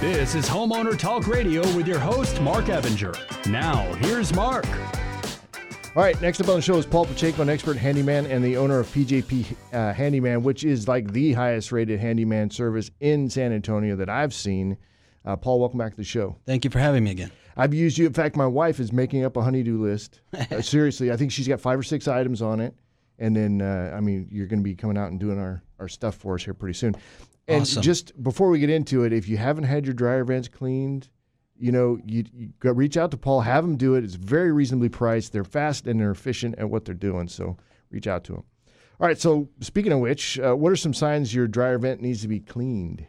This is Homeowner Talk Radio with your host, Marc Ebinger. Now, here's Marc. All right, next up on the show is Paul Pacheco, an expert handyman and the owner of PJP uh, Handyman, which is like the highest rated handyman service in San Antonio that I've seen. Uh, Paul, welcome back to the show. Thank you for having me again. I've used you. In fact, my wife is making up a honeydew list. Uh, seriously, I think she's got five or six items on it. And then, uh, I mean, you're going to be coming out and doing our, our stuff for us here pretty soon. And Awesome. just before we get into it, if you haven't had your dryer vents cleaned, you know, you, you go reach out to Paul, have him do it. It's very reasonably priced. They're fast and they're efficient at what they're doing. So reach out to him. All right. So speaking of which, uh, what are some signs your dryer vent needs to be cleaned?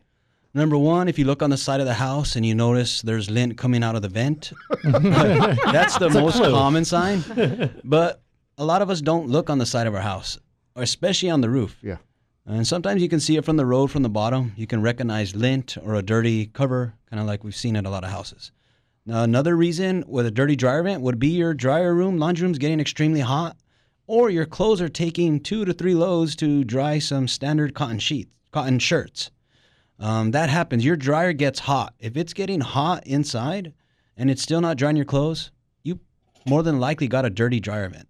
Number one, if you look on the side of the house and you notice there's lint coming out of the vent, that's the most common sign. But a lot of us don't look on the side of our house, or especially on the roof. Yeah. And sometimes you can see it from the road from the bottom. You can recognize lint or a dirty cover, kind of like we've seen at a lot of houses. Now, another reason with a dirty dryer vent would be your dryer room, laundry room's getting extremely hot, or your clothes are taking two to three loads to dry some standard cotton sheets, cotton shirts. Um, that happens. Your dryer gets hot. If it's getting hot inside and it's still not drying your clothes, you more than likely got a dirty dryer vent.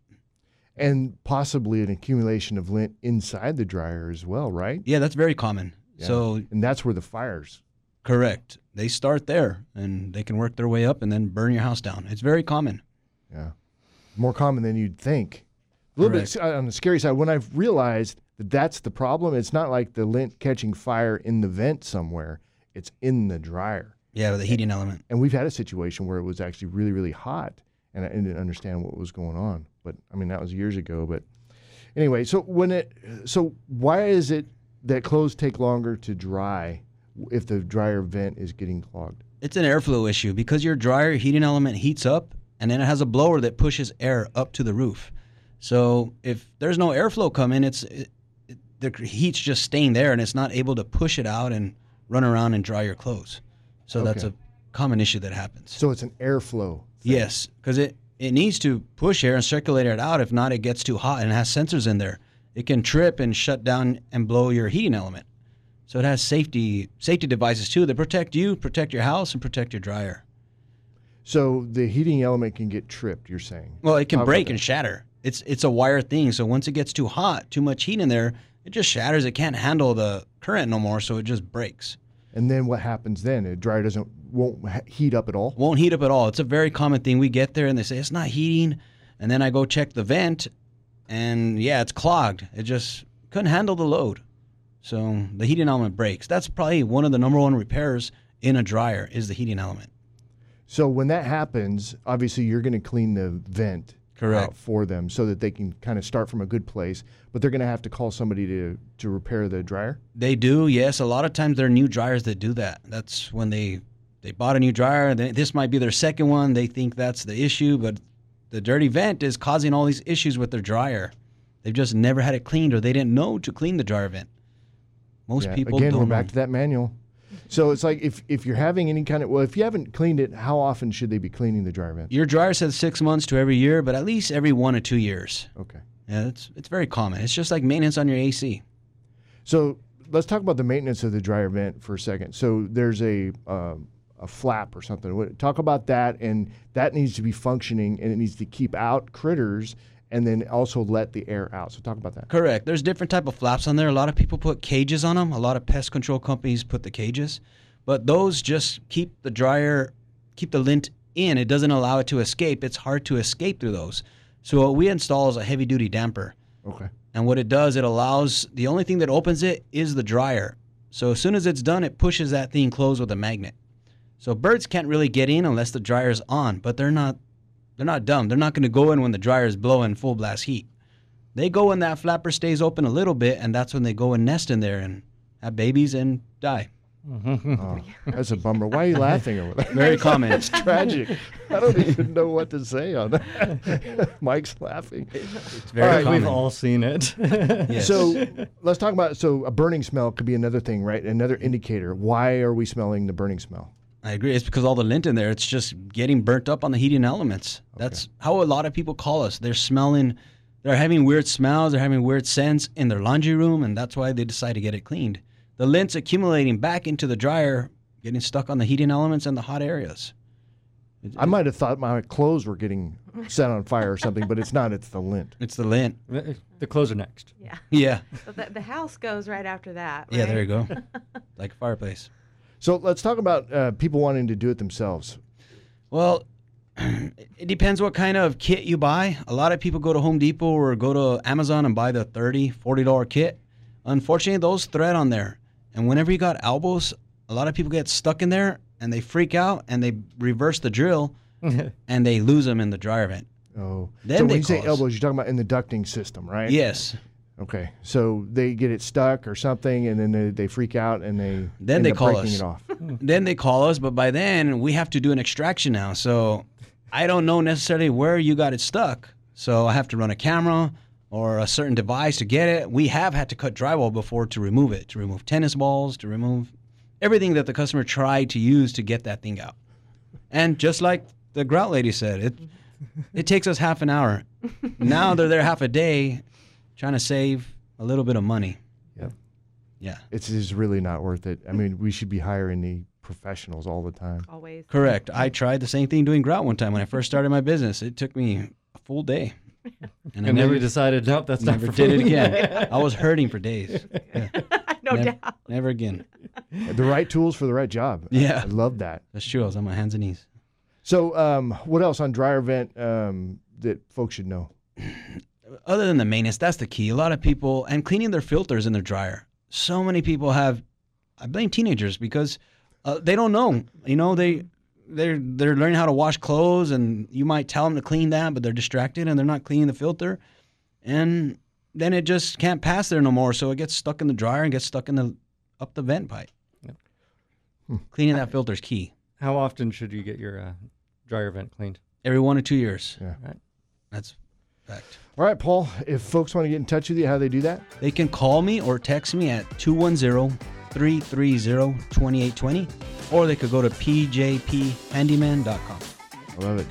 And possibly an accumulation of lint inside the dryer as well, right? Yeah, that's very common. Yeah. So and that's where the fires. Correct. They start there and they can work their way up and then burn your house down. It's very common. Yeah. More common than you'd think. A little bit uh, on the scary side. When I've realized that that's the problem, it's not like the lint catching fire in the vent somewhere, it's in the dryer. Yeah, the heating element. And we've had a situation where it was actually really, really hot and I didn't understand what was going on. But I mean, that was years ago. But anyway, so when it, so why is it that clothes take longer to dry if the dryer vent is getting clogged? It's an airflow issue because your dryer heating element heats up and then it has a blower that pushes air up to the roof. So if there's no airflow coming, it's it, it, the heat's just staying there and it's not able to push it out and run around and dry your clothes. So that's a common issue that happens. So it's an airflow. Yes, because it, it needs to push air and circulate it out. If not, it gets too hot and it has sensors in there. It can trip and shut down and blow your heating element. So it has safety safety devices too that protect you, protect your house, and protect your dryer. So the heating element can get tripped, you're saying? Well, it can about break and shatter. It's it's a wire thing. So once it gets too hot, too much heat in there, it just shatters. It can't handle the current no more, so it just breaks. And then what happens then? The dryer doesn't won't heat up at all. won't heat up at all. It's a very common thing. We get there and they say it's not heating, and then I go check the vent, and yeah, it's clogged. It just couldn't handle the load, so the heating element breaks. That's probably one of the number one repairs in a dryer is the heating element. So when that happens, obviously you're going to clean the vent Correct. for them so that they can kind of start from a good place. But they're going to have to call somebody to to repair the dryer. They do, yes. A lot of times there are new dryers that do that. That's when they they bought a new dryer. They, this might be their second one. They think that's the issue, but the dirty vent is causing all these issues with their dryer. They've just never had it cleaned, or they didn't know to clean the dryer vent. Most Yeah, people again, don't. we're know. back to that manual. So it's like if if you're having any kind of well, if you haven't cleaned it, how often should they be cleaning the dryer vent? Your dryer says six months to every year, but at least every one or two years. Okay. Yeah, it's it's very common. It's just like maintenance on your AC. So let's talk about the maintenance of the dryer vent for a second. So there's a um, a flap or something. Talk about that, and that needs to be functioning, and it needs to keep out critters, and then also let the air out. So talk about that. Correct. There's different type of flaps on there. A lot of people put cages on them. A lot of pest control companies put the cages, but those just keep the dryer, keep the lint in. It doesn't allow it to escape. It's hard to escape through those. So what we install is a heavy duty damper. Okay. And what it does, it allows the only thing that opens it is the dryer. So as soon as it's done, it pushes that thing closed with a magnet. So birds can't really get in unless the dryer's on, but they're not they're not dumb. They're not going to go in when the dryer's blowing full blast heat. They go when that flapper stays open a little bit, and that's when they go and nest in there and have babies and die. Oh, that's a bummer. Why are you laughing over that? Very common. It's tragic. I don't even know what to say on that. Mike's laughing. It's very All right, common. We've all seen it. Yes. So let's talk about so a burning smell could be another thing, right? Another indicator. Why are we smelling the burning smell? I agree. It's because all the lint in there. It's just getting burnt up on the heating elements. That's how a lot of people call us. They're smelling, they're having weird smells, they're having weird scents in their laundry room, and that's why they decide to get it cleaned. The lint's accumulating back into the dryer, getting stuck on the heating elements and the hot areas. I might have thought my clothes were getting set on fire or something, but it's not. It's the lint. It's the lint. The uh, clothes are next. Yeah. Yeah. So the, the house goes right after that. Yeah, there you go. like a fireplace. So let's talk about uh, people wanting to do it themselves. Well, it depends what kind of kit you buy. A lot of people go to Home Depot or go to Amazon and buy the $30, $40 kit. Unfortunately, those thread on there. And whenever you got elbows, a lot of people get stuck in there and they freak out and they reverse the drill and they lose them in the dryer vent. Oh, Then so when you say elbows, you're talking about in the ducting system, right? Yes. Okay, so they get it stuck or something, and then they, they freak out and they Then end they up call us. it off. Hmm. then they call us, but by then we have to do an extraction now. So I don't know necessarily where you got it stuck. So I have to run a camera or a certain device to get it. We have had to cut drywall before to remove it, to remove tennis balls, to remove everything that the customer tried to use to get that thing out. And just like the grout lady said, it it takes us half an hour. Now they're there half a day trying to save a little bit of money. Yeah. Yeah. It's just really not worth it. I mean, we should be hiring the professionals all the time. Always. Correct. I tried the same thing doing grout one time when I first started my business. It took me a full day. And I And then never decided, nope, that's never not for did it again. I was hurting for days. Yeah. no never, doubt. never again. the right tools for the right job. Yeah. I love that. That's true. I was on my hands and knees. So, um, what else on dryer vent um, that folks should know? Other than the maintenance, that's the key. A lot of people and cleaning their filters in their dryer. So many people have. I blame teenagers because uh, they don't know. You know they they're they're learning how to wash clothes, and you might tell them to clean that, but they're distracted and they're not cleaning the filter, and then it just can't pass there no more. So it gets stuck in the dryer and gets stuck in the up the vent pipe. Cleaning that filter is key. How often should you get your uh, dryer vent cleaned? Every one or two years. Yeah. Right. That's fact. All right, Paul. If folks want to get in touch with you, how do they do that? They can call me or text me at 210 330 2820, or they could go to pjphandyman.com. I love it.